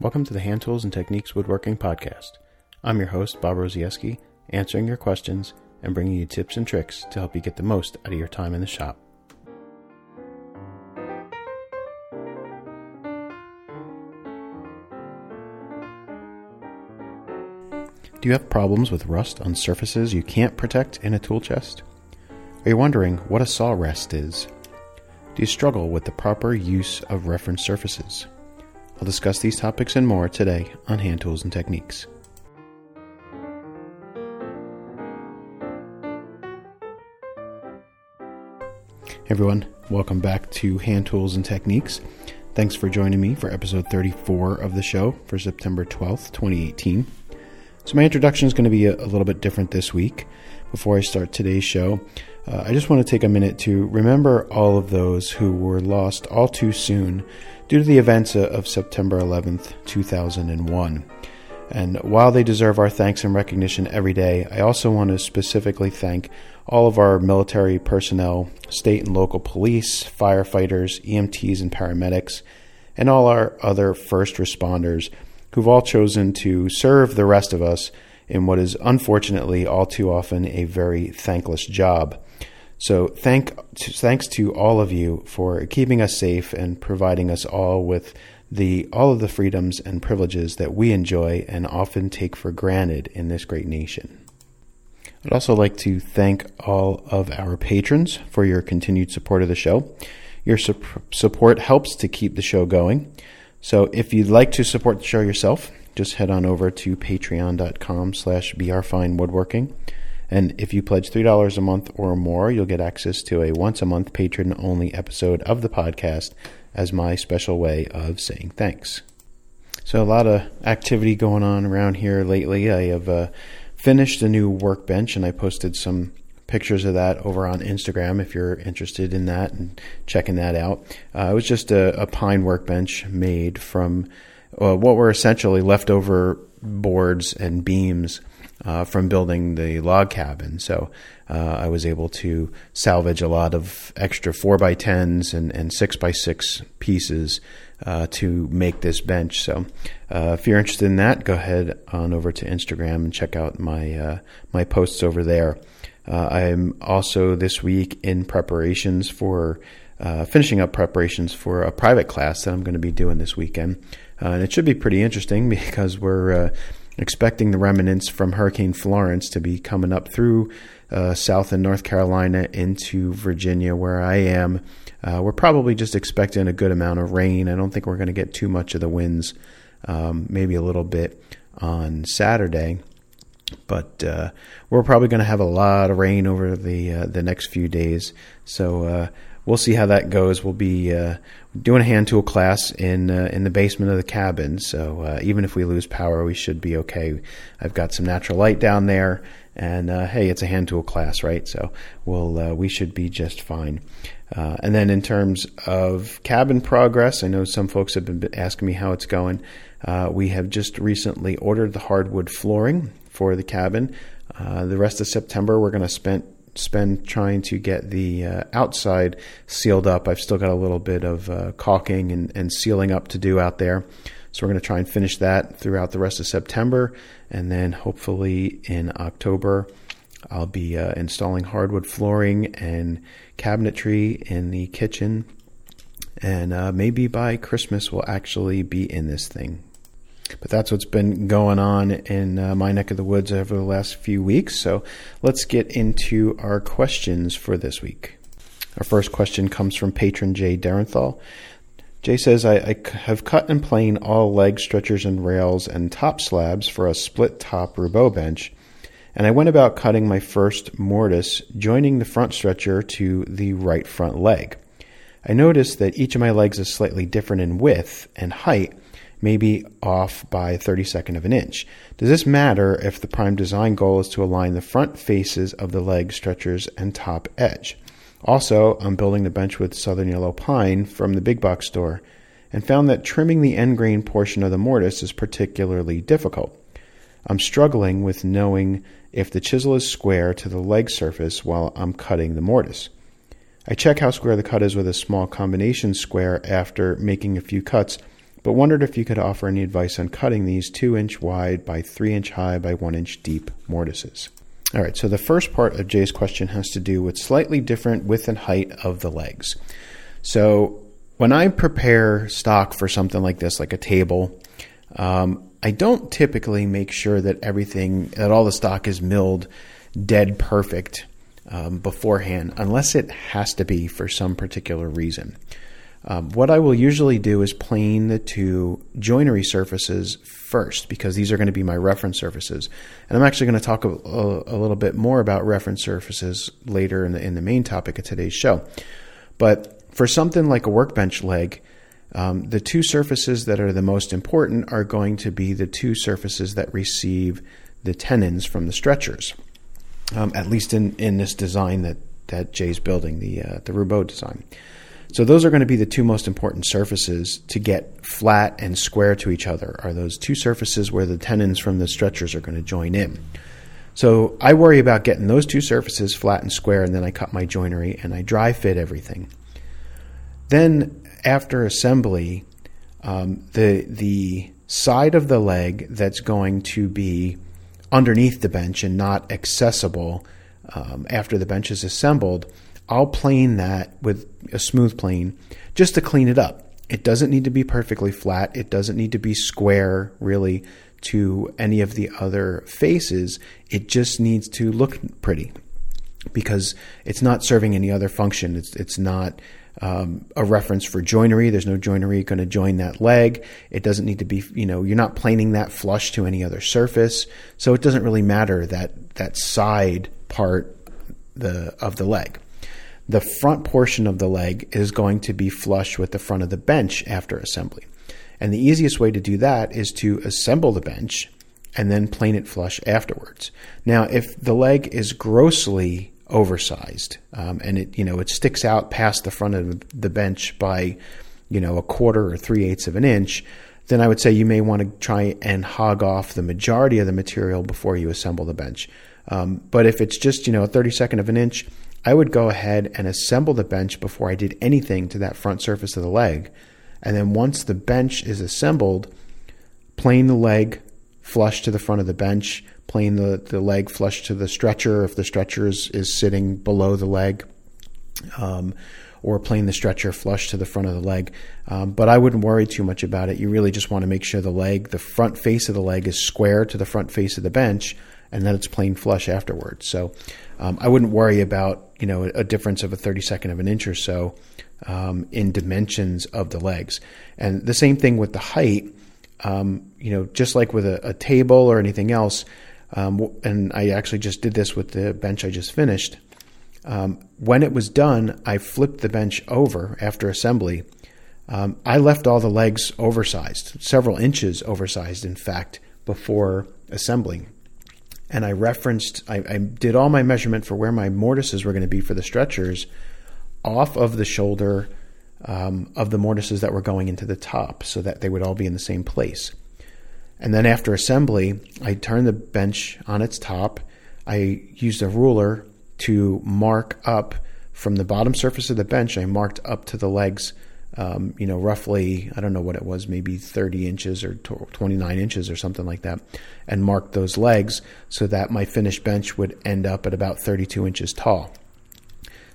Welcome to the Hand Tools and Techniques Woodworking Podcast. I'm your host, Bob Rozaieski, answering your questions and bringing you tips and tricks to help you get the most out of your time in the shop. Do you have problems with rust on surfaces you can't protect in a tool chest? Are you wondering what a saw wrest is? Do you struggle with the proper use of reference surfaces? I'll discuss these topics and more today on Hand Tools and Techniques. Everyone, welcome back to Hand Tools and Techniques. Thanks for joining me for episode 34 of the show for September 12th, 2018. So, my introduction is going to be a, a little bit different this week. Before I start today's show, uh, I just want to take a minute to remember all of those who were lost all too soon due to the events of September 11th, 2001. And while they deserve our thanks and recognition every day, I also want to specifically thank all of our military personnel, state and local police, firefighters, EMTs, and paramedics, and all our other first responders who've all chosen to serve the rest of us in what is unfortunately all too often a very thankless job. So thank thanks to all of you for keeping us safe and providing us all with the all of the freedoms and privileges that we enjoy and often take for granted in this great nation. I'd also like to thank all of our patrons for your continued support of the show. Your su- support helps to keep the show going. So if you'd like to support the show yourself, just head on over to patreon.com slash brfinewoodworking. And if you pledge $3 a month or more, you'll get access to a once a month patron only episode of the podcast as my special way of saying thanks. So, a lot of activity going on around here lately. I have uh, finished a new workbench and I posted some pictures of that over on Instagram if you're interested in that and checking that out. Uh, it was just a, a pine workbench made from uh, what were essentially leftover boards and beams uh, from building the log cabin. So uh, I was able to salvage a lot of extra 4x10s and, and 6x6 pieces uh, to make this bench. So uh, if you're interested in that, go ahead on over to Instagram and check out my, uh, my posts over there. Uh, I'm also this week in preparations for finishing up preparations for a private class that I'm going to be doing this weekend. And it should be pretty interesting because we're expecting the remnants from Hurricane Florence to be coming up through uh, South and North Carolina into Virginia, where I am. Uh, we're probably just expecting a good amount of rain. I don't think we're going to get too much of the winds, um, maybe a little bit on Saturday. But uh, we're probably going to have a lot of rain over the uh, the next few days. So uh, we'll see how that goes. We'll be uh, doing a hand tool class in uh, in the basement of the cabin, so uh, even if we lose power, we should be okay. I've got some natural light down there, and uh, hey, it's a hand tool class, right? So we'll uh, we should be just fine. Uh, and then in terms of cabin progress, I know some folks have been asking me how it's going. we have just recently ordered the hardwood flooring for the cabin. the rest of September, we're going to spend spend trying to get the uh, outside sealed up. I've still got a little bit of uh, caulking and, and sealing up to do out there. So we're going to try and finish that throughout the rest of September. And then hopefully in October, I'll be uh, installing hardwood flooring and cabinetry in the kitchen. And uh, maybe by Christmas, we'll actually be in this thing. But that's what's been going on in uh, my neck of the woods over the last few weeks. So let's get into our questions for this week. Our first question comes from patron Jay Derenthal. Jay says, I, I, have cut and planed all leg stretchers and rails and top slabs for a split top Roubo bench, and I went about cutting my first mortise, joining the front stretcher to the right front leg. I noticed that each of my legs is slightly different in width and height, maybe off by 32nd of an inch. Does this matter if the prime design goal is to align the front faces of the leg stretchers and top edge? Also, I'm building the bench with southern yellow pine from the big box store and found that trimming the end grain portion of the mortise is particularly difficult. I'm struggling with knowing if the chisel is square to the leg surface while I'm cutting the mortise. I check how square the cut is with a small combination square after making a few cuts but wondered if you could offer any advice on cutting these 2 inch wide by 3 inch high by 1 inch deep mortises. All right, so the first part of Jay's question has to do with slightly different width and height of the legs. So when I prepare stock for something like this, like a table, um, I don't typically make sure that everything, that all the stock is milled dead perfect um, beforehand, unless it has to be for some particular reason. Um, what I will usually do is plane the two joinery surfaces first because these are going to be my reference surfaces. And I'm actually going to talk a, a, a, little bit more about reference surfaces later in the, in the main topic of today's show. But for something like a workbench leg, um, the two surfaces that are the most important are going to be the two surfaces that receive the tenons from the stretchers, um, at least in, in this design that, that Jay's building, the, uh, the Roubo design. So those are going to be the two most important surfaces to get flat and square to each other, are those two surfaces where the tenons from the stretchers are going to join in. So I worry about getting those two surfaces flat and square, and then I cut my joinery and I dry fit everything. Then after assembly, um, the the side of the leg that's going to be underneath the bench and not accessible um, after the bench is assembled, I'll plane that with a smooth plane just to clean it up. It doesn't need to be perfectly flat. It doesn't need to be square, really, to any of the other faces. It just needs to look pretty because it's not serving any other function. It's, it's not um, a reference for joinery. There's no joinery going to join that leg. It doesn't need to be, you know, you're not planing that flush to any other surface. So it doesn't really matter that that side part the of the leg. The front portion of the leg is going to be flush with the front of the bench after assembly. And the easiest way to do that is to assemble the bench and then plane it flush afterwards. Now, if the leg is grossly oversized, um, and it you know it sticks out past the front of the bench by you know a quarter or three eighths of an inch, then I would say you may want to try and hog off the majority of the material before you assemble the bench. Um, but if it's just you know a thirty second of an inch, I would go ahead and assemble the bench before I did anything to that front surface of the leg, and then once the bench is assembled, plane the leg flush to the front of the bench plane the, the leg flush to the stretcher if the stretcher is, is sitting below the leg, um, or plane the stretcher flush to the front of the leg. Um, but I wouldn't worry too much about it. You really just want to make sure the leg, the front face of the leg, is square to the front face of the bench, and then it's plain flush afterwards. So um, I wouldn't worry about you know a, difference of a thirty second of an inch or so um, in dimensions of the legs. And the same thing with the height. Um, you know, just like with a, a table or anything else, um, and I actually just did this with the bench I just finished. Um, when it was done, I flipped the bench over after assembly. Um, I left all the legs oversized, several inches oversized, in fact, before assembling. And I referenced, I, I did all my measurement for where my mortises were going to be for the stretchers off of the shoulder um, of the mortises that were going into the top so that they would all be in the same place. And then after assembly, I turned the bench on its top. I used a ruler to mark up from the bottom surface of the bench. I marked up to the legs, um, you know, roughly, I don't know what it was, maybe 30 inches or 29 inches or something like that, and marked those legs so that my finished bench would end up at about 32 inches tall.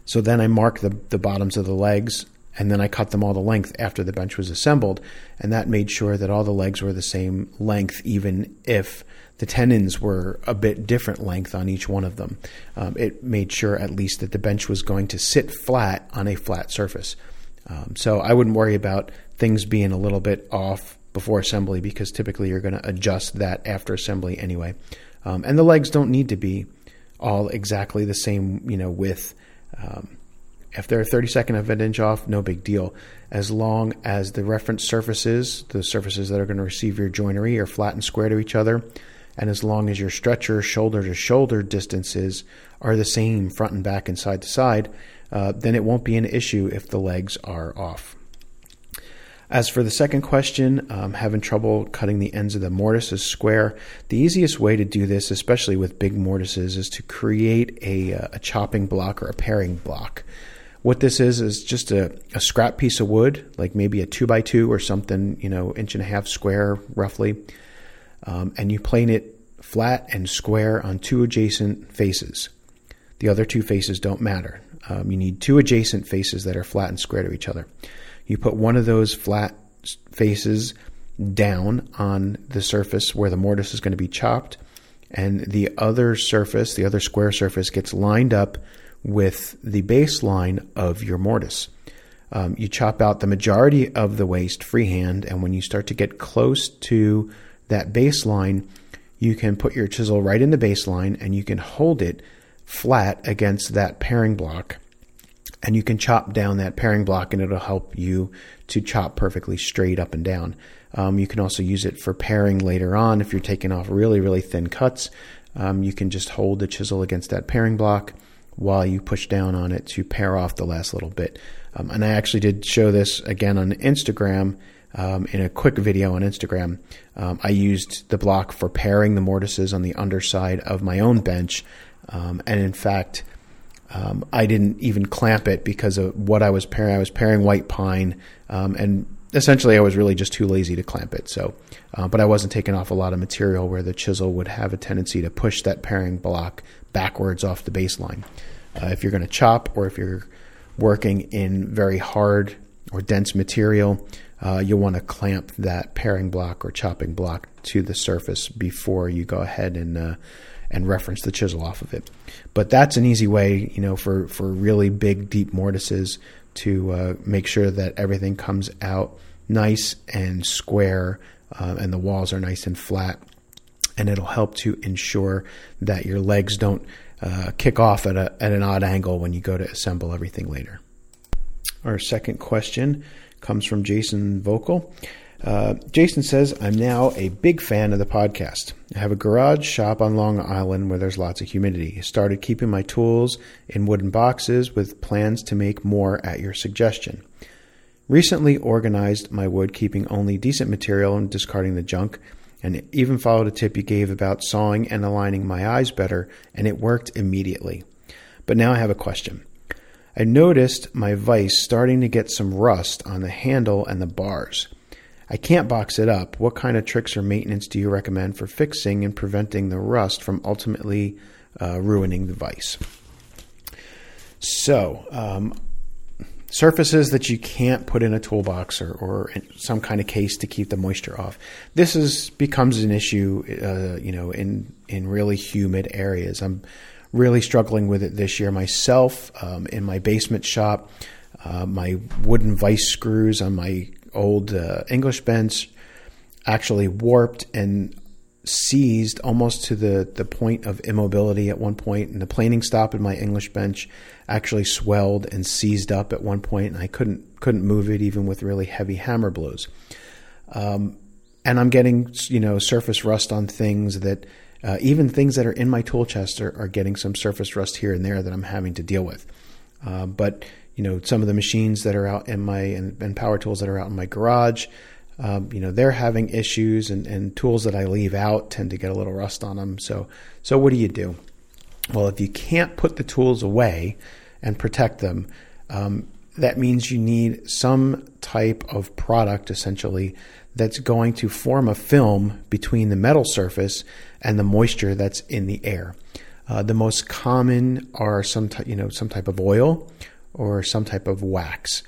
So then I marked the, the bottoms of the legs and then I cut them all the length after the bench was assembled, and that made sure that all the legs were the same length, even if the tenons were a bit different length on each one of them. Um, it made sure at least that the bench was going to sit flat on a flat surface. Um, so I wouldn't worry about things being a little bit off before assembly because typically you're going to adjust that after assembly anyway. Um, and the legs don't need to be all exactly the same, you know, width. Um, if they're 32nd of an inch off, no big deal. As long as the reference surfaces, the surfaces that are going to receive your joinery, are flat and square to each other, and as long as your stretcher shoulder to shoulder distances are the same front and back and side to side, uh, then it won't be an issue if the legs are off. As for the second question, um, having trouble cutting the ends of the mortises square, the easiest way to do this, especially with big mortises, is to create a, uh, a chopping block or a paring block What this is is just a, a scrap piece of wood, like maybe a two by two or something, you know, inch and a half square roughly, um, and you plane it flat and square on two adjacent faces. The other two faces don't matter. Um, you need two adjacent faces that are flat and square to each other. You put one of those flat faces down on the surface where the mortise is going to be chopped, and the other surface, the other square surface, gets lined up with the baseline of your mortise. Um, you chop out the majority of the waste freehand, and when you start to get close to that baseline, you can put your chisel right in the baseline and you can hold it flat against that paring block and you can chop down that paring block and it'll help you to chop perfectly straight up and down. Um, you can also use it for paring later on if you're taking off really, really thin cuts. Um, you can just hold the chisel against that paring block while you push down on it to pare off the last little bit. Um, and I actually did show this again on Instagram um, in a quick video on Instagram. Um, I used the block for paring the mortises on the underside of my own bench. Um, and in fact, um, I didn't even clamp it because of what I was paring. I was paring white pine, um, and essentially I was really just too lazy to clamp it. So, uh, but I wasn't taking off a lot of material where the chisel would have a tendency to push that paring block backwards off the baseline. Uh, if you're going to chop or if you're working in very hard or dense material, uh, you'll want to clamp that paring block or chopping block to the surface before you go ahead and uh, and reference the chisel off of it. But that's an easy way, you know, for for really big, deep mortises to uh, make sure that everything comes out nice and square, uh, and the walls are nice and flat, and it'll help to ensure that your legs don't uh, kick off at, a, at an odd angle when you go to assemble everything later. Our second question comes from Jason Vocal. Uh, Jason says, I'm now a big fan of the podcast. I have a garage shop on Long Island where there's lots of humidity. I started keeping my tools in wooden boxes with plans to make more at your suggestion. Recently organized my wood, keeping only decent material and discarding the junk, and even followed a tip you gave about sawing and aligning my eyes better, and it worked immediately. But now I have a question. I noticed my vise starting to get some rust on the handle and the bars. I can't box it up. What kind of tricks or maintenance do you recommend for fixing and preventing the rust from ultimately uh, ruining the vise? So, um, surfaces that you can't put in a toolbox or, or some kind of case to keep the moisture off. This is becomes an issue, uh, you know, in in really humid areas. I'm really struggling with it this year myself um, in my basement shop. Uh, my wooden vice screws on my old uh, English bench actually warped and seized almost to the, the point of immobility at one point, and the planing stop in my English bench actually swelled and seized up at one point, and I couldn't couldn't move it even with really heavy hammer blows. Um, and I'm getting you know surface rust on things that uh, even things that are in my tool chest are, are, getting some surface rust here and there that I'm having to deal with. Uh, but you know, some of the machines that are out in my and, and power tools that are out in my garage, um, you know, they're having issues, and, and tools that I leave out tend to get a little rust on them. So, so what do you do? Well, if you can't put the tools away and protect them, um, that means you need some type of product essentially that's going to form a film between the metal surface and the moisture that's in the air. Uh, the most common are some ty- you know some type of oil or some type of wax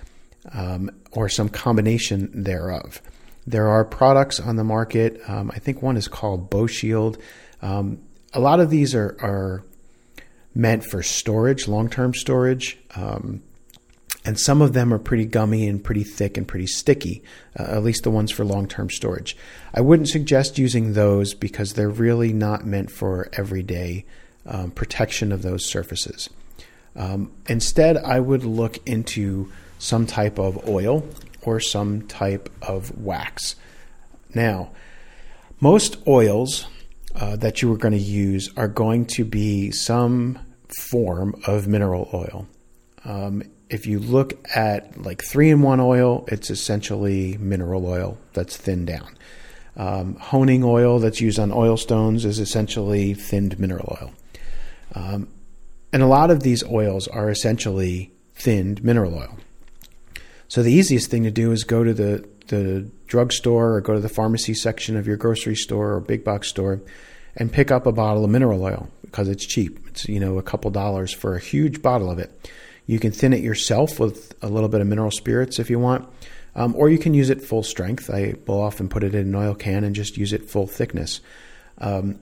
um, or some combination thereof. There are products on the market. Um, I think one is called Boeshield. Um, a lot of these are, are meant for storage, long term storage. Um, and some of them are pretty gummy and pretty thick and pretty sticky, uh, at least the ones for long term storage. I wouldn't suggest using those because they're really not meant for everyday um, protection of those surfaces. Um, instead, I would look into some type of oil or some type of wax. Now, most oils uh, that you are going to use are going to be some form of mineral oil. Um, if you look at like three in one oil, it's essentially mineral oil that's thinned down. Um, honing oil that's used on oil stones is essentially thinned mineral oil. Um, and a lot of these oils are essentially thinned mineral oil. So the easiest thing to do is go to the the drugstore or go to the pharmacy section of your grocery store or big box store and pick up a bottle of mineral oil because it's cheap. It's you know a couple dollars for a huge bottle of it. You can thin it yourself with a little bit of mineral spirits if you want, um, or you can use it full strength. I will often put it in an oil can and just use it full thickness. Um,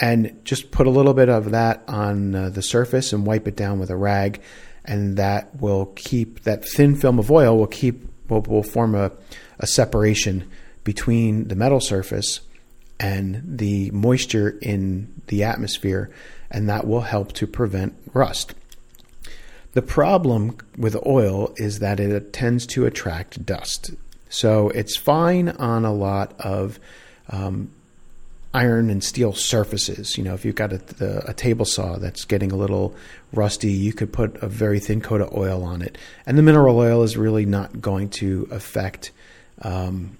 and just put a little bit of that on uh, the surface and wipe it down with a rag, and that will keep that thin film of oil will keep will, will form a, a separation between the metal surface and the moisture in the atmosphere, and that will help to prevent rust. The problem with oil is that it tends to attract dust. So it's fine on a lot of um, iron and steel surfaces. You know, if you've got a, a table saw that's getting a little rusty, you could put a very thin coat of oil on it. And the mineral oil is really not going to affect. Um,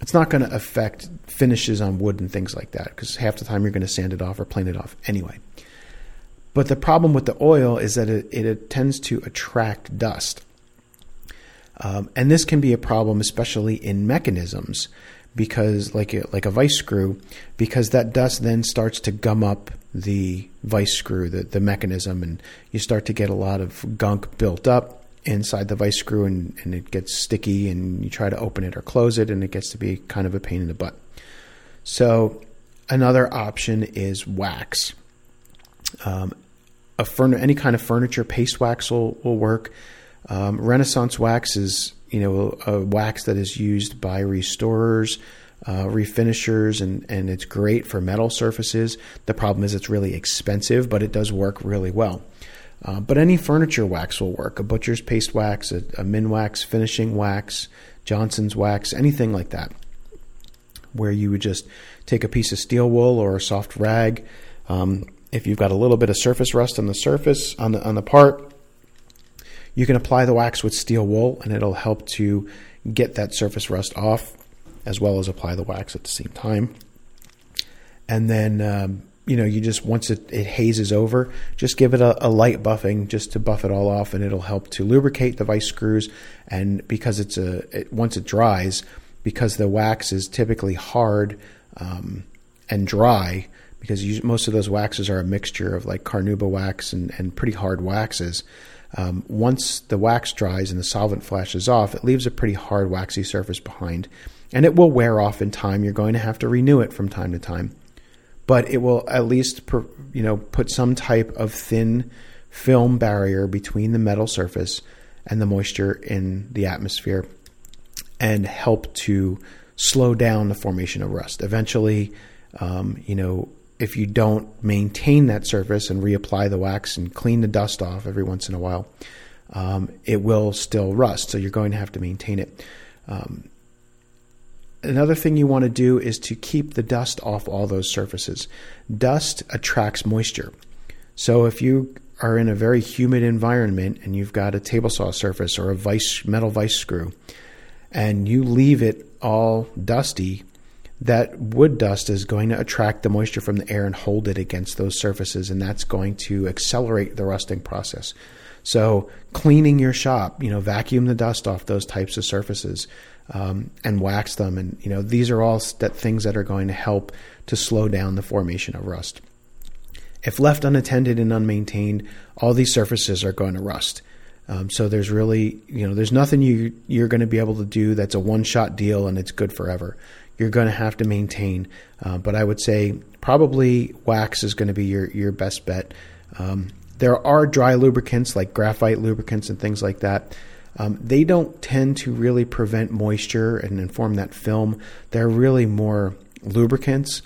it's not going to affect finishes on wood and things like that because half the time you're going to sand it off or plane it off anyway. But the problem with the oil is that it, it tends to attract dust. Um, and this can be a problem, especially in mechanisms, because like a, like a vice screw, because that dust then starts to gum up the vice screw, the, the mechanism, and you start to get a lot of gunk built up inside the vice screw, and, and it gets sticky, and you try to open it or close it, and it gets to be kind of a pain in the butt. So another option is wax. Um, a furn- any kind of furniture paste wax will, will work. Um, Renaissance wax is you know a wax that is used by restorers, uh, refinishers, and and it's great for metal surfaces. The problem is it's really expensive, but it does work really well. Uh, but any furniture wax will work. A butcher's paste wax, a, a Minwax finishing wax, Johnson's wax, anything like that, where you would just take a piece of steel wool or a soft rag. Um, if you've got a little bit of surface rust on the surface on the on the part, you can apply the wax with steel wool, and it'll help to get that surface rust off, as well as apply the wax at the same time. And then um, you know you just once it, it hazes over, just give it a, a light buffing just to buff it all off, and it'll help to lubricate the vice screws. And because it's a it, once it dries, because the wax is typically hard um, and dry because you, most of those waxes are a mixture of like carnauba wax and, and pretty hard waxes. Um, once the wax dries and the solvent flashes off, it leaves a pretty hard, waxy surface behind, and it will wear off in time. You're going to have to renew it from time to time, but it will at least, you know, put some type of thin film barrier between the metal surface and the moisture in the atmosphere, and help to slow down the formation of rust. Eventually, um, you know, if you don't maintain that surface and reapply the wax and clean the dust off every once in a while, um, it will still rust. So you're going to have to maintain it. Um, another thing you want to do is to keep the dust off all those surfaces. Dust attracts moisture. So if you are in a very humid environment and you've got a table saw surface or a vice metal vice screw and you leave it all dusty, that wood dust is going to attract the moisture from the air and hold it against those surfaces, and that's going to accelerate the rusting process. So, cleaning your shop, you know, vacuum the dust off those types of surfaces um, and wax them, and you know, these are all st- things that are going to help to slow down the formation of rust. If left unattended and unmaintained, all these surfaces are going to rust. Um, so there's really, you know, there's nothing you you're going to be able to do that's a one-shot deal and it's good forever you're going to have to maintain. Uh, but I would say probably wax is going to be your, your best bet. Um, there are dry lubricants like graphite lubricants and things like that. Um, they don't tend to really prevent moisture and inform that film. They're really more lubricants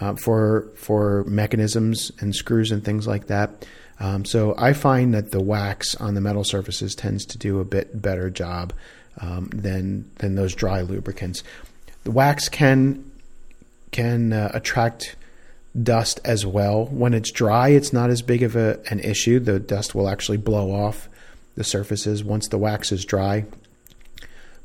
uh, for for mechanisms and screws and things like that. Um, so I find that the wax on the metal surfaces tends to do a bit better job um, than than those dry lubricants. The wax can can uh, attract dust as well. When it's dry, it's not as big of a, an issue. The dust will actually blow off the surfaces once the wax is dry.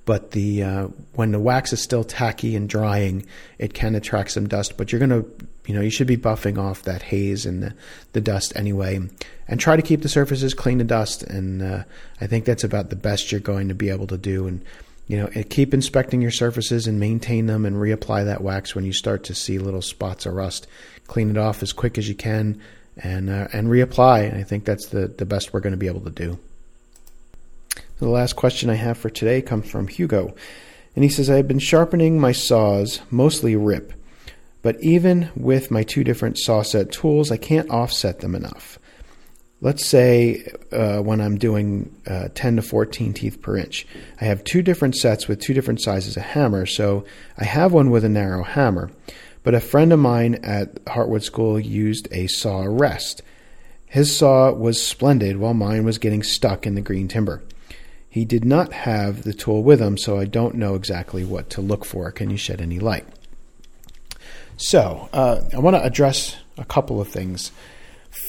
But the uh, when the wax is still tacky and drying, it can attract some dust. But you're to you know you should be buffing off that haze and the, the dust anyway, and try to keep the surfaces clean of dust. And uh, I think that's about the best you're going to be able to do. And you know, keep inspecting your surfaces and maintain them, and reapply that wax when you start to see little spots of rust. Clean it off as quick as you can, and uh, and reapply. And I think that's the the best we're going to be able to do. The last question I have for today comes from Hugo. And he says, I have been sharpening my saws, mostly rip, but even with my two different saw set tools, I can't offset them enough. Let's say uh, when I'm doing uh, 10 to 14 teeth per inch, I have two different sets with two different sizes of hammer, so I have one with a narrow hammer. But a friend of mine at Hartwood School used a saw wrest. His saw was splendid while mine was getting stuck in the green timber. He did not have the tool with him, so I don't know exactly what to look for. Can you shed any light? So, uh, I want to address a couple of things.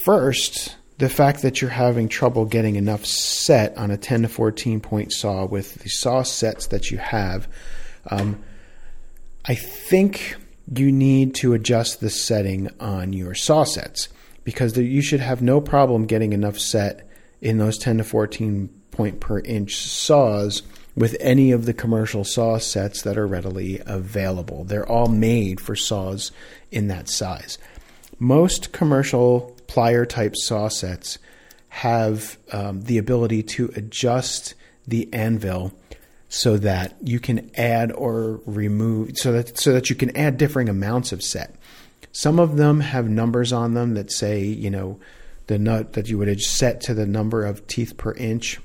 First, the fact that you're having trouble getting enough set on a 10 to 14 point saw with the saw sets that you have. Um, I think you need to adjust the setting on your saw sets because you should have no problem getting enough set in those 10 to 14 point per inch saws with any of the commercial saw sets that are readily available. They're all made for saws in that size. Most commercial plier type saw sets have um, the ability to adjust the anvil so that you can add or remove so that so that you can add differing amounts of set. Some of them have numbers on them that say, you know, the nut that you would set to the number of teeth per inch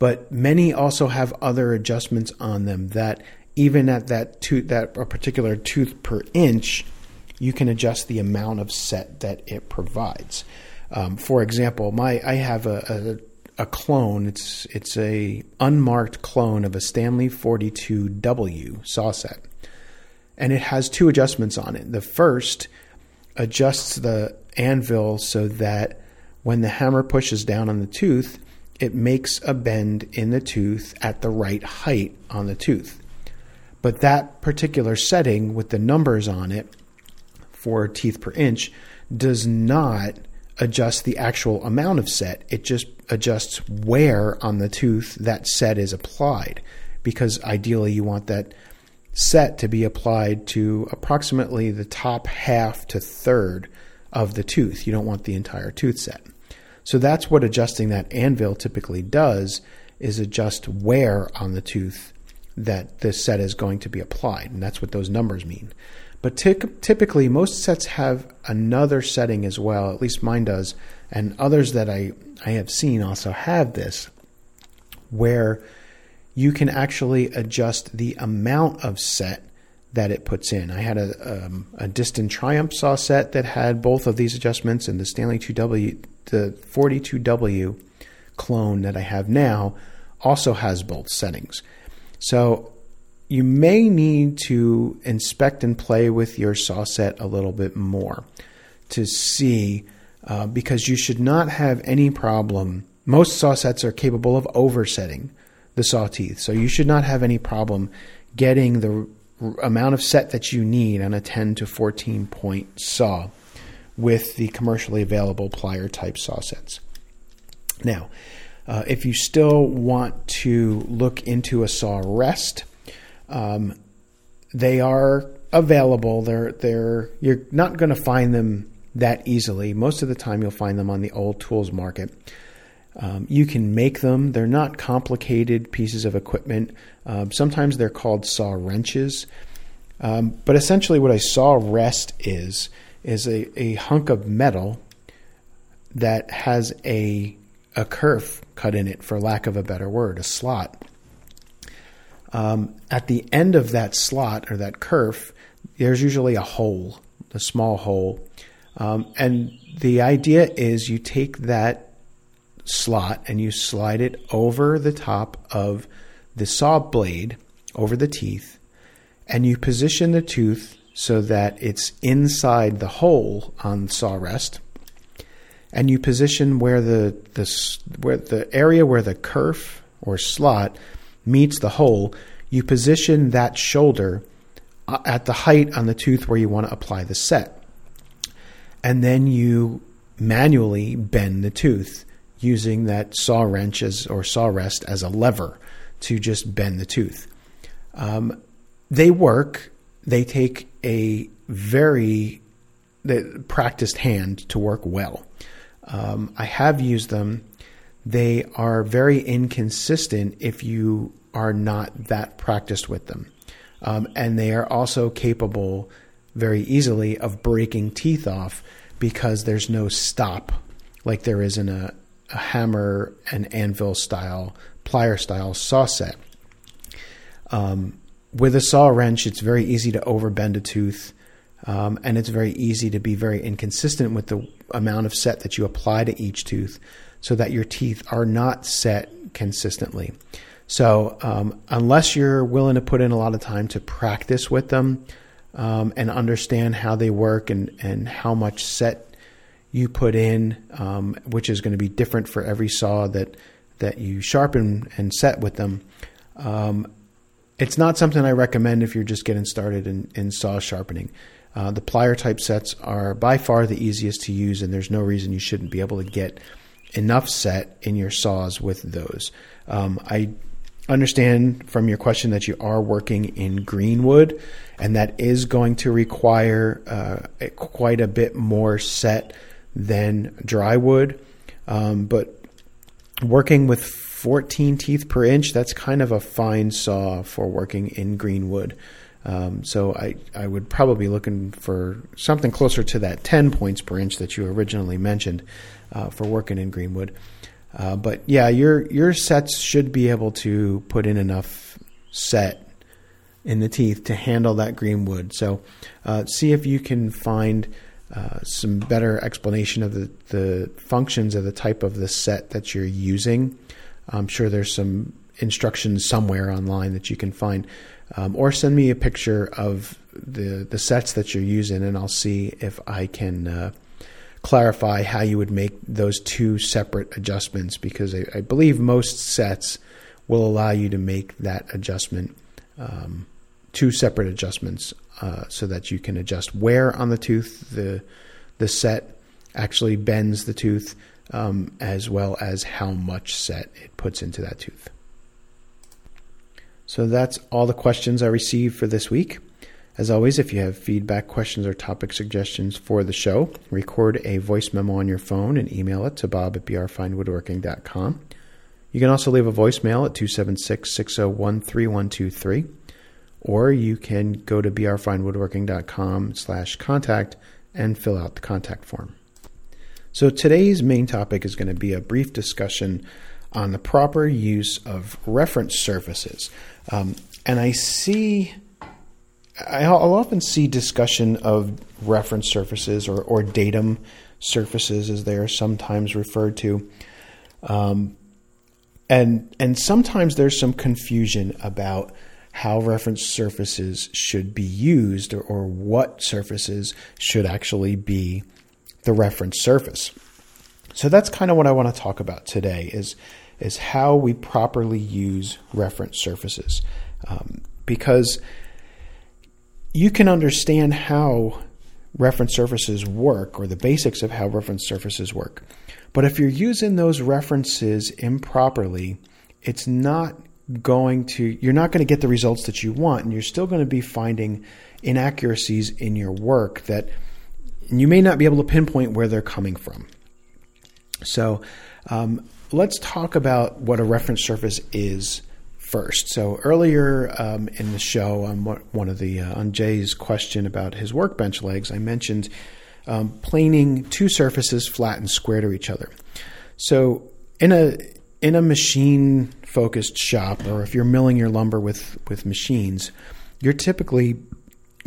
but many also have other adjustments on them that even at that tooth, that a particular tooth per inch, you can adjust the amount of set that it provides. Um, for example, my I have a, a, a clone. It's it's a unmarked clone of a Stanley 42W saw set, and it has two adjustments on it. The first adjusts the anvil so that when the hammer pushes down on the tooth, it makes a bend in the tooth at the right height on the tooth. But that particular setting with the numbers on it for teeth per inch does not adjust the actual amount of set. It just adjusts where on the tooth that set is applied because ideally you want that set to be applied to approximately the top half to third of the tooth. You don't want the entire tooth set. So that's what adjusting that anvil typically does is adjust where on the tooth that this set is going to be applied. And that's what those numbers mean. But t- typically, most sets have another setting as well, at least mine does, and others that I, I have seen also have this, where you can actually adjust the amount of set that it puts in. I had a, um, a Disston Triumph saw set that had both of these adjustments, and the Stanley 2W the 42W clone that I have now also has both settings. So you may need to inspect and play with your saw set a little bit more to see uh, because you should not have any problem. Most saw sets are capable of oversetting the saw teeth, so you should not have any problem getting the amount of set that you need on a 10 to 14 point saw with the commercially available plier type saw sets. Now, uh, if you still want to look into a saw wrest, um, they are available. They're they're you're not going to find them that easily. Most of the time, you'll find them on the old tools market. Um, you can make them. They're not complicated pieces of equipment. Um, sometimes they're called saw wrenches. Um, but essentially, what a saw wrest is is a, a hunk of metal that has a a kerf cut in it, for lack of a better word, a slot. Um, at the end of that slot or that kerf, there's usually a hole, a small hole, um, and the idea is you take that slot and you slide it over the top of the saw blade, over the teeth, and you position the tooth so that it's inside the hole on the saw wrest, and you position where the, the where the area where the kerf or slot meets the hole, you position that shoulder uh, at the height on the tooth where you want to apply the set. And then you manually bend the tooth using that saw wrench as, or saw wrest as a lever to just bend the tooth. Um, they work. They take a very practiced hand to work well. Um, I have used them. They are very inconsistent if you are not that practiced with them. Um, and they are also capable very easily of breaking teeth off because there's no stop like there is in a, a hammer and anvil style, plier style saw set. Um, with a saw wrench, it's very easy to overbend a tooth, um, and it's very easy to be very inconsistent with the amount of set that you apply to each tooth so that your teeth are not set consistently. So, um, unless you're willing to put in a lot of time to practice with them um, and understand how they work and, and how much set you put in, um, which is going to be different for every saw that, that you sharpen and set with them, um, it's not something I recommend if you're just getting started in, in saw sharpening. Uh, the plier type sets are by far the easiest to use, and there's no reason you shouldn't be able to get enough set in your saws with those. Um, I understand from your question that you are working in greenwood, and that is going to require uh, quite a bit more set than dry wood. Um, but working with 14 teeth per inch, that's kind of a fine saw for working in greenwood. Um, so I, I would probably be looking for something closer to that 10 points per inch that you originally mentioned uh, for working in greenwood. Uh, but yeah, your your sets should be able to put in enough set in the teeth to handle that green wood. So uh, see if you can find uh, some better explanation of the, the functions of the type of the set that you're using I'm sure there's some instructions somewhere online that you can find. Um, or send me a picture of the the sets that you're using, and I'll see if I can uh, clarify how you would make those two separate adjustments. Because I, I believe most sets will allow you to make that adjustment, um, two separate adjustments, uh, so that you can adjust where on the tooth the the set actually bends the tooth um, as well as how much set it puts into that tooth. So that's all the questions I received for this week. As always, if you have feedback, questions, or topic suggestions for the show, record a voice memo on your phone and email it to bob at brfinewoodworking.com. You can also leave a voicemail at 276 601 3123, or you can go to brfinewoodworking.com slash contact and fill out the contact form. So today's main topic is going to be a brief discussion on the proper use of reference surfaces. Um, and I see, I'll often see discussion of reference surfaces or, or datum surfaces as they are sometimes referred to. Um, and, and sometimes there's some confusion about how reference surfaces should be used or, or what surfaces should actually be the reference surface. So that's kind of what I want to talk about today is, is how we properly use reference surfaces. Um, because you can understand how reference surfaces work or the basics of how reference surfaces work. But if you're using those references improperly, it's not going to you're not going to get the results that you want and you're still going to be finding inaccuracies in your work that you may not be able to pinpoint where they're coming from. So um, let's talk about what a reference surface is first. So earlier um, in the show, on one of the uh, on Jay's question about his workbench legs, I mentioned um, planing two surfaces flat and square to each other. So in a in a machine focused shop, or if you're milling your lumber with with machines, you're typically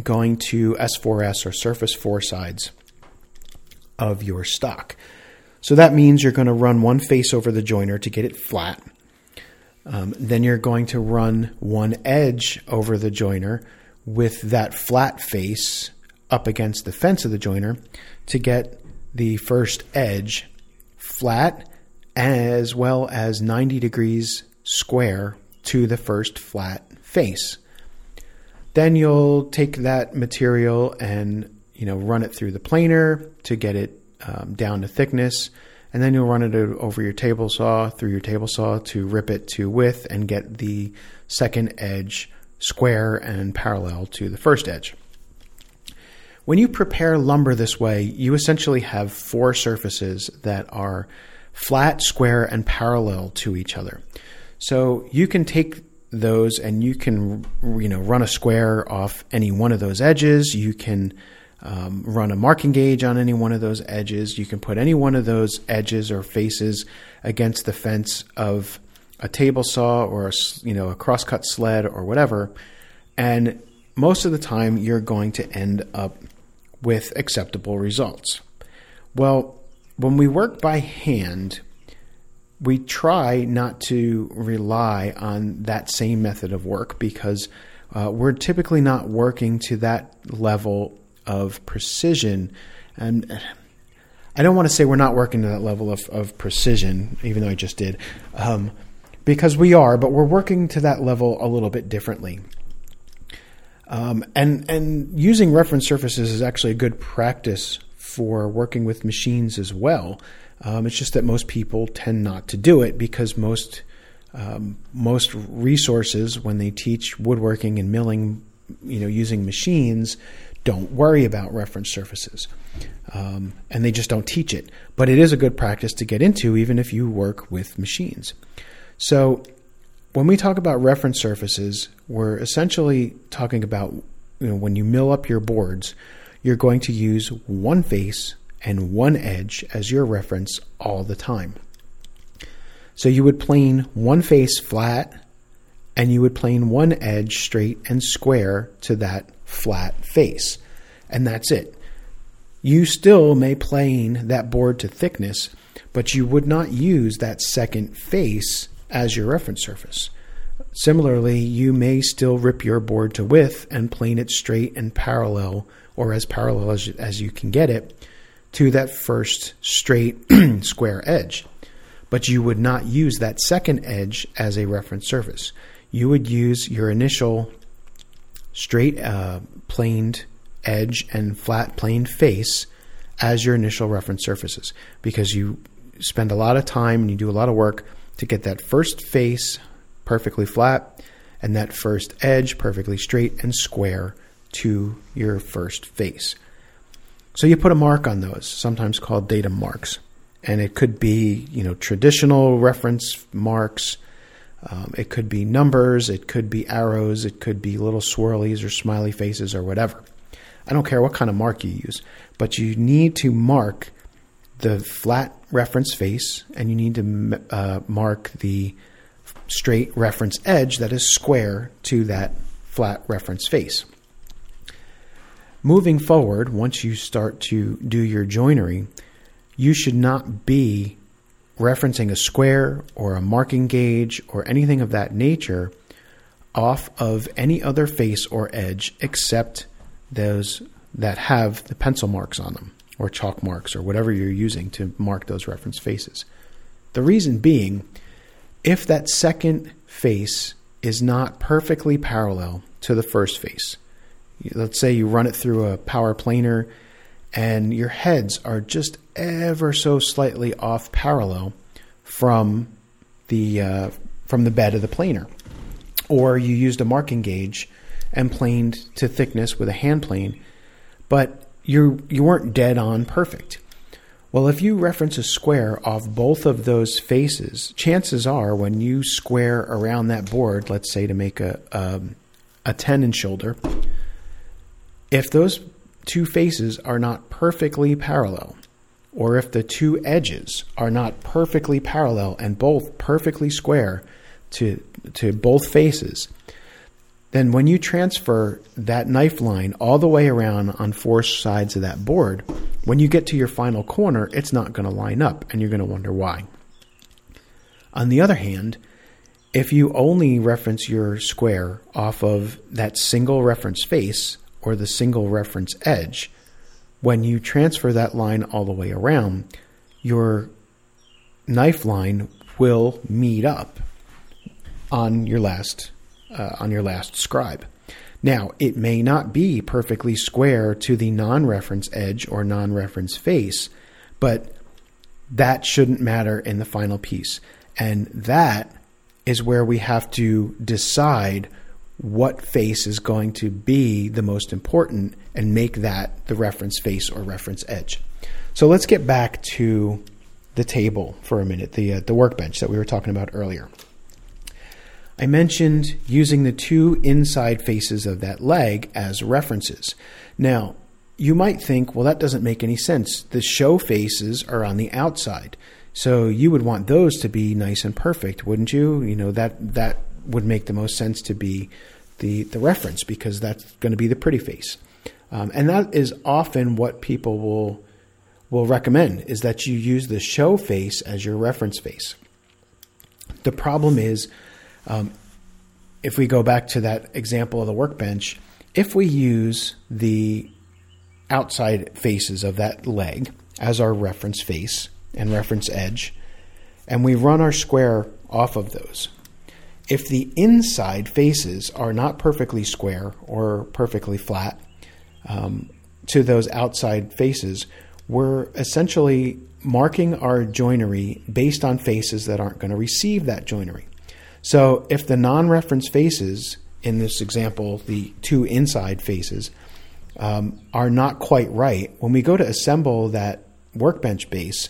going to S4S or surface four sides of your stock. So that means you're going to run one face over the joiner to get it flat. Um, then you're going to run one edge over the joiner with that flat face up against the fence of the joiner to get the first edge flat as well as 90 degrees square to the first flat face. Then you'll take that material and you know run it through the planer to get it um, down to thickness, and then you'll run it over your table saw through your table saw to rip it to width and get the second edge square and parallel to the first edge. When you prepare lumber this way, you essentially have four surfaces that are flat, square, and parallel to each other. So you can take those and you can you know run a square off any one of those edges. You can um, run a marking gauge on any one of those edges. You can put any one of those edges or faces against the fence of a table saw or a, you know a crosscut sled or whatever, and most of the time you're going to end up with acceptable results. Well, when we work by hand, we try not to rely on that same method of work because uh, we're typically not working to that level of precision. And I don't want to say we're not working to that level of, of precision, even though I just did, um, because we are, but we're working to that level a little bit differently. Um, and and using reference surfaces is actually a good practice for working with machines as well. Um, it's just that most people tend not to do it because most um, most resources when they teach woodworking and milling, you know, using machines, don't worry about reference surfaces. Um, and they just don't teach it. But it is a good practice to get into, even if you work with machines. So, when we talk about reference surfaces, we're essentially talking about you know, when you mill up your boards, you're going to use one face and one edge as your reference all the time. So you would plane one face flat and you would plane one edge straight and square to that flat face. And that's it. You still may plane that board to thickness, but you would not use that second face as your reference surface. Similarly, you may still rip your board to width and plane it straight and parallel, or as parallel as, as you can get it, to that first straight square edge. But you would not use that second edge as a reference surface. You would use your initial straight uh, planed edge and flat planed face as your initial reference surfaces because you spend a lot of time and you do a lot of work to get that first face perfectly flat and that first edge perfectly straight and square to your first face. So you put a mark on those, sometimes called datum marks. And it could be, you know, traditional reference marks. Um, it could be numbers. It could be arrows. It could be little swirlies or smiley faces or whatever. I don't care what kind of mark you use, but you need to mark the flat reference face and you need to uh, mark the straight reference edge that is square to that flat reference face. Moving forward, once you start to do your joinery, you should not be referencing a square or a marking gauge or anything of that nature off of any other face or edge except those that have the pencil marks on them or chalk marks or whatever you're using to mark those reference faces. The reason being, if that second face is not perfectly parallel to the first face, let's say you run it through a power planer and your heads are just ever so slightly off parallel from the uh, from the bed of the planer, or you used a marking gauge and planed to thickness with a hand plane, but you you weren't dead on perfect. Well, if you reference a square off both of those faces, chances are when you square around that board, let's say to make a um, a tenon shoulder, if those two faces are not perfectly parallel, or if the two edges are not perfectly parallel and both perfectly square to, to both faces, then when you transfer that knife line all the way around on four sides of that board, when you get to your final corner, it's not going to line up and you're going to wonder why. On the other hand, if you only reference your square off of that single reference face, or the single reference edge, when you transfer that line all the way around, your knife line will meet up on your last uh, on your last scribe. Now, it may not be perfectly square to the non reference edge or non reference face, but that shouldn't matter in the final piece. And that is where we have to decide what face is going to be the most important and make that the reference face or reference edge. So let's get back to the table for a minute, the, uh, the workbench that we were talking about earlier. I mentioned using the two inside faces of that leg as references. Now, you might think, well, that doesn't make any sense. The show faces are on the outside. So you would want those to be nice and perfect, wouldn't you? You know, that that would make the most sense to be the, the reference because that's going to be the pretty face. Um, and that is often what people will will recommend is that you use the show face as your reference face. The problem is um, if we go back to that example of the workbench, if we use the outside faces of that leg as our reference face and reference edge, and we run our square off of those, if the inside faces are not perfectly square or perfectly flat um, to those outside faces, we're essentially marking our joinery based on faces that aren't going to receive that joinery. So if the non reference faces, in this example, the two inside faces, um, are not quite right, when we go to assemble that workbench base,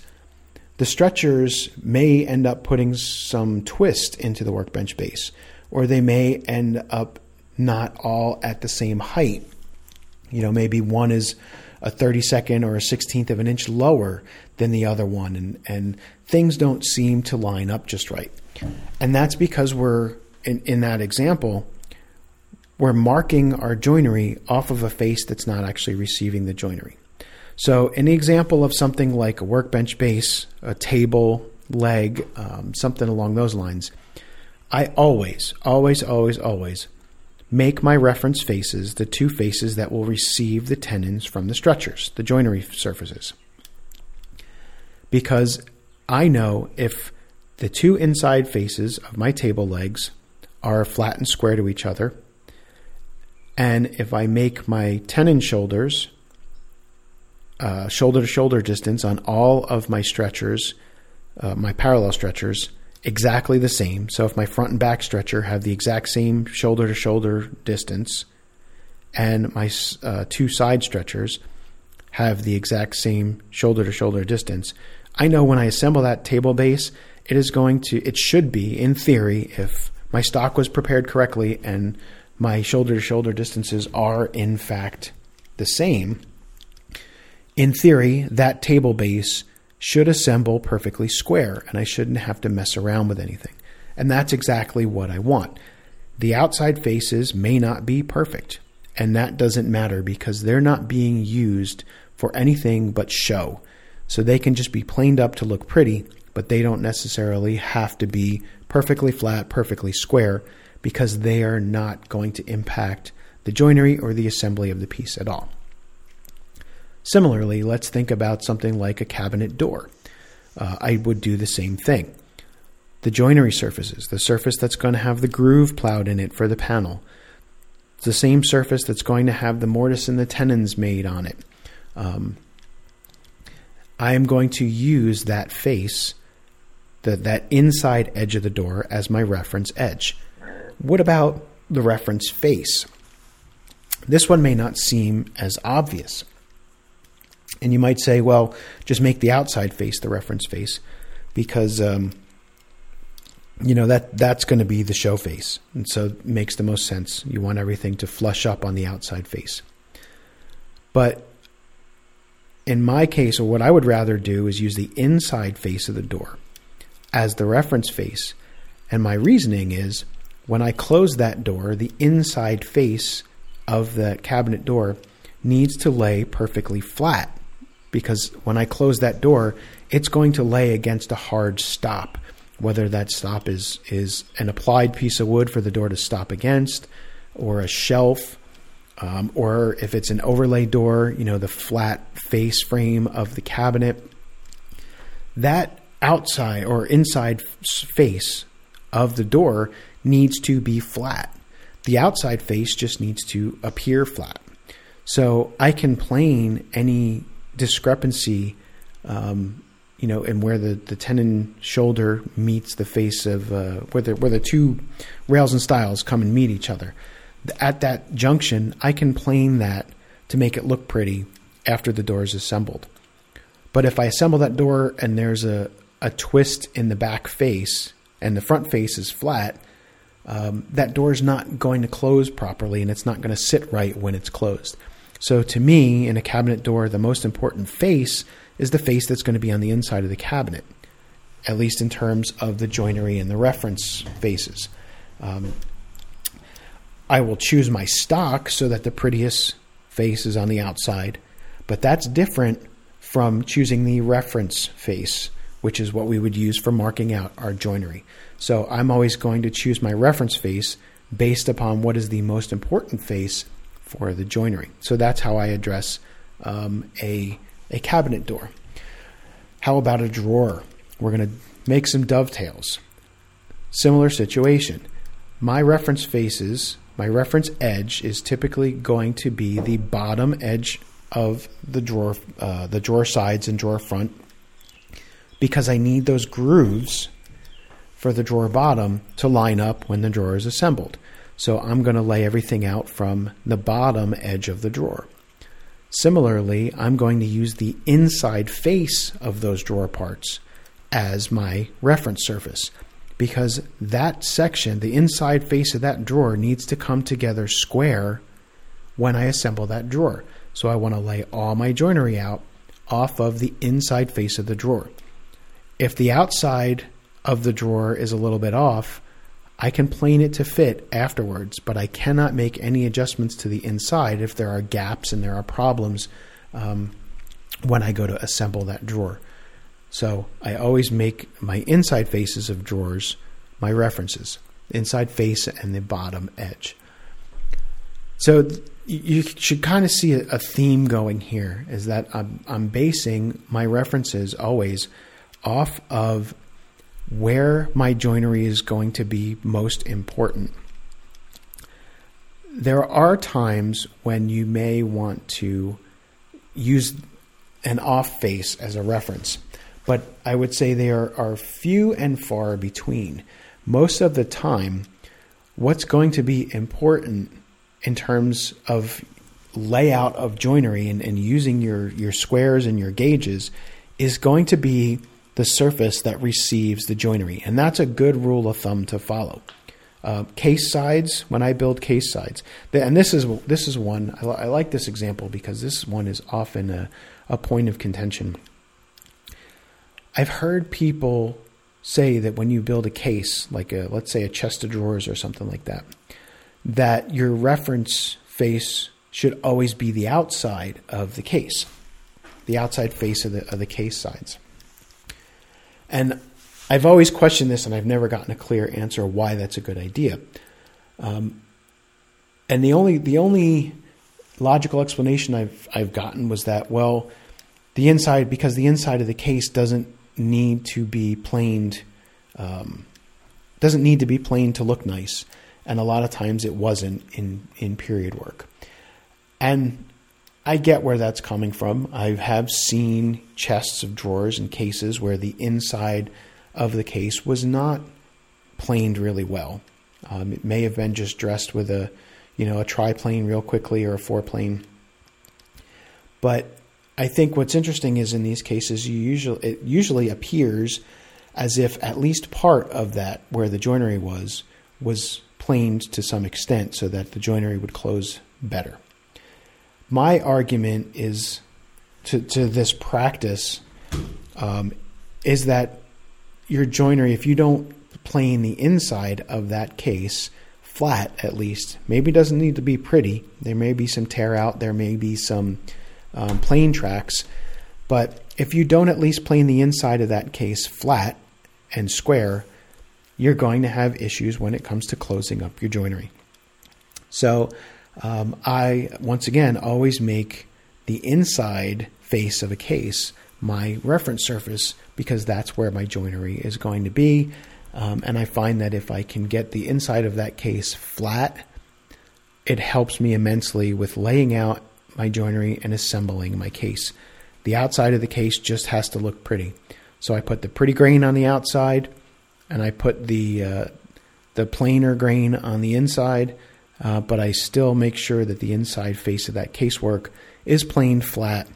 the stretchers may end up putting some twist into the workbench base, or they may end up not all at the same height. You know, maybe one is a 32nd or a 16th of an inch lower than the other one, and, and things don't seem to line up just right. And that's because we're, in, in that example, we're marking our joinery off of a face that's not actually receiving the joinery. So, the example of something like a workbench base, a table, leg, um, something along those lines, I always, always, always, always make my reference faces the two faces that will receive the tenons from the stretchers, the joinery surfaces. Because I know if the two inside faces of my table legs are flat and square to each other. And if I make my tenon shoulders uh, shoulder to shoulder distance on all of my stretchers, uh, my parallel stretchers, exactly the same. So if my front and back stretcher have the exact same shoulder to shoulder distance, and my uh, two side stretchers have the exact same shoulder to shoulder distance, I know when I assemble that table base it is going to, it should be, in theory, if my stock was prepared correctly and my shoulder to shoulder distances are in fact the same, in theory, that table base should assemble perfectly square and I shouldn't have to mess around with anything. And that's exactly what I want. The outside faces may not be perfect, and that doesn't matter because they're not being used for anything but show. So they can just be planed up to look pretty, but they don't necessarily have to be perfectly flat, perfectly square, because they are not going to impact the joinery or the assembly of the piece at all. Similarly, let's think about something like a cabinet door. Uh, I would do the same thing. The joinery surfaces, the surface that's going to have the groove plowed in it for the panel, it's the same surface that's going to have the mortise and the tenons made on it. Um, I am going to use that face the, that inside edge of the door as my reference edge. What about the reference face? This one may not seem as obvious. And you might say, well, just make the outside face the reference face because, um, you know, that, that's going to be the show face. And so it makes the most sense. You want everything to flush up on the outside face. But in my case, what I would rather do is use the inside face of the door as the reference face. And my reasoning is when I close that door, the inside face of the cabinet door needs to lay perfectly flat because when I close that door, it's going to lay against a hard stop, whether that stop is is an applied piece of wood for the door to stop against, or a shelf, um, or if it's an overlay door, you know, the flat face frame of the cabinet. That outside or inside face of the door needs to be flat. the outside face just needs to appear flat. So I can plane any discrepancy, um, you know, and where the, the tenon shoulder meets the face of uh, where the where the two rails and stiles come and meet each other. At that junction, I can plane that to make it look pretty after the door is assembled. But if I assemble that door and there's a, a twist in the back face and the front face is flat, um, that door is not going to close properly and it's not going to sit right when it's closed. So, to me, in a cabinet door, the most important face is the face that's going to be on the inside of the cabinet, at least in terms of the joinery and the reference faces. Um, I will choose my stock so that the prettiest face is on the outside, but that's different from choosing the reference face, which is what we would use for marking out our joinery. So I'm always going to choose my reference face based upon what is the most important face for the joinery. So that's how I address um, a, a cabinet door. How about a drawer? We're going to make some dovetails. Similar situation. My reference faces, my reference edge is typically going to be the bottom edge of the drawer, uh, the drawer sides and drawer front, because I need those grooves for the drawer bottom to line up when the drawer is assembled. So I'm going to lay everything out from the bottom edge of the drawer. Similarly, I'm going to use the inside face of those drawer parts as my reference surface because that section, the inside face of that drawer, needs to come together square when I assemble that drawer. So I want to lay all my joinery out off of the inside face of the drawer. If the outside of the drawer is a little bit off, I can plane it to fit afterwards, but I cannot make any adjustments to the inside if there are gaps and there are problems um, when I go to assemble that drawer. So I always make my inside faces of drawers my references, inside face and the bottom edge. So you should kind of see a theme going here is that I'm, I'm basing my references always off of where my joinery is going to be most important. There are times when you may want to use an off face as a reference, but I would say they are, are few and far between. Most of the time, what's going to be important in terms of layout of joinery and, and using your, your squares and your gauges is going to be the surface that receives the joinery. And that's a good rule of thumb to follow. Uh, case sides, when I build case sides, and this is this is one I, I like this example because this one is often a, a point of contention. I've heard people say that when you build a case, like a let's say a chest of drawers or something like that, that your reference face should always be the outside of the case, the outside face of the of the case sides. And I've always questioned this, and I've never gotten a clear answer why that's a good idea. Um, and the only the only logical explanation I've I've gotten was that well, the inside because the inside of the case doesn't need to be planed, um, doesn't need to be planed to look nice, and a lot of times it wasn't in in period work. And I get where that's coming from. I have seen chests of drawers and cases where the inside of the case was not planed really well. Um, it may have been just dressed with a, you know, a try plane real quickly or a fore plane. But I think what's interesting is in these cases, you usually it usually appears as if at least part of that where the joinery was was planed to some extent, so that the joinery would close better my argument is to, to this practice um, is that your joinery, if you don't plane the inside of that case flat at least, maybe doesn't need to be pretty. There may be some tear out, there may be some um, plane tracks, but if you don't at least plane the inside of that case flat and square, you're going to have issues when it comes to closing up your joinery. So um, I, once again, always make the inside face of a case my reference surface because that's where my joinery is going to be. Um, and I find that if I can get the inside of that case flat it helps me immensely with laying out my joinery and assembling my case. The outside of the case just has to look pretty. So I put the pretty grain on the outside, and I put the uh, the plainer grain on the inside, uh, but I still make sure that the inside face of that casework is plain flat,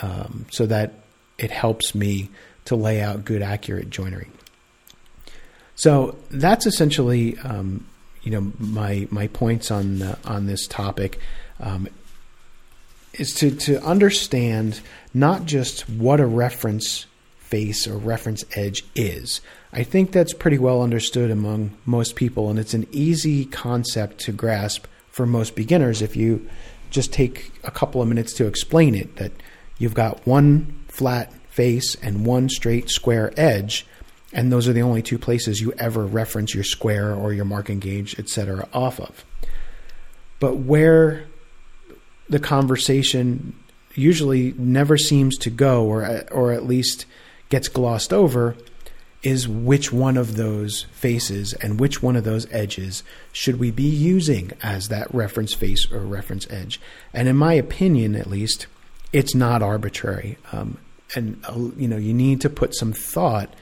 um, so that it helps me to lay out good, accurate joinery. So that's essentially, um, you know, my my points on uh, on this topic. Um, is to, to understand not just what a reference face or reference edge is. I think that's pretty well understood among most people, and it's an easy concept to grasp for most beginners if you just take a couple of minutes to explain it that you've got one flat face and one straight square edge and those are the only two places you ever reference your square or your marking gauge etc off of but where the conversation usually never seems to go or or at least gets glossed over is which one of those faces and which one of those edges should we be using as that reference face or reference edge. And in my opinion at least it's not arbitrary. Um, and uh, you know you need to put some thought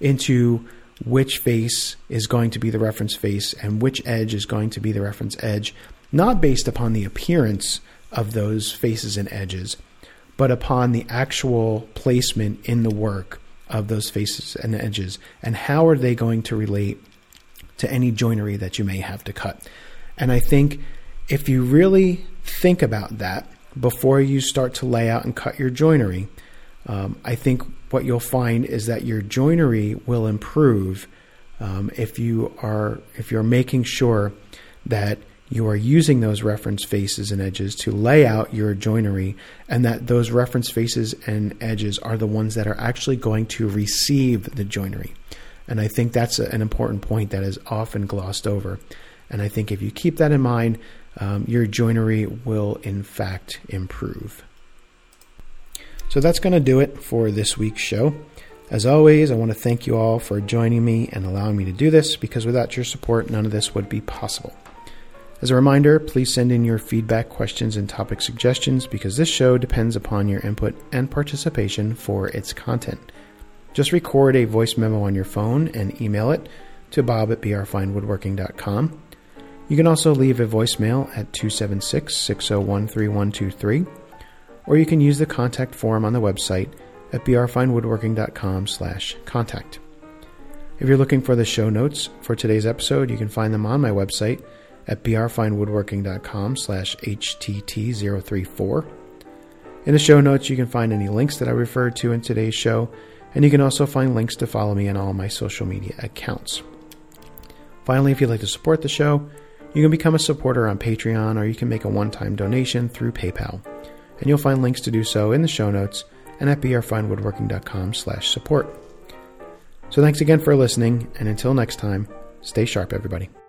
into which face is going to be the reference face and which edge is going to be the reference edge not based upon the appearance of those faces and edges, but upon the actual placement in the work of those faces and edges, and how are they going to relate to any joinery that you may have to cut. And I think if you really think about that before you start to lay out and cut your joinery, um, I think what you'll find is that your joinery will improve um, if you are if you're making sure that you are using those reference faces and edges to lay out your joinery, and that those reference faces and edges are the ones that are actually going to receive the joinery. And I think that's an important point that is often glossed over. And I think if you keep that in mind, um, your joinery will in fact improve. So that's going to do it for this week's show. As always, I want to thank you all for joining me and allowing me to do this because without your support, none of this would be possible. As a reminder, please send in your feedback, questions, and topic suggestions because this show depends upon your input and participation for its content. Just record a voice memo on your phone and email it to bob at brfinewoodworking.com. You can also leave a voicemail at 276 601 3123, or you can use the contact form on the website at brfinewoodworking.com slash contact. If you're looking for the show notes for today's episode, you can find them on my website at brfinewoodworking.com slash htt034. In the show notes, you can find any links that I referred to in today's show, and you can also find links to follow me on all my social media accounts. Finally, if you'd like to support the show, you can become a supporter on Patreon or you can make a one time donation through PayPal. And you'll find links to do so in the show notes and at brfinewoodworking.com slash support. So thanks again for listening, and until next time, stay sharp, everybody.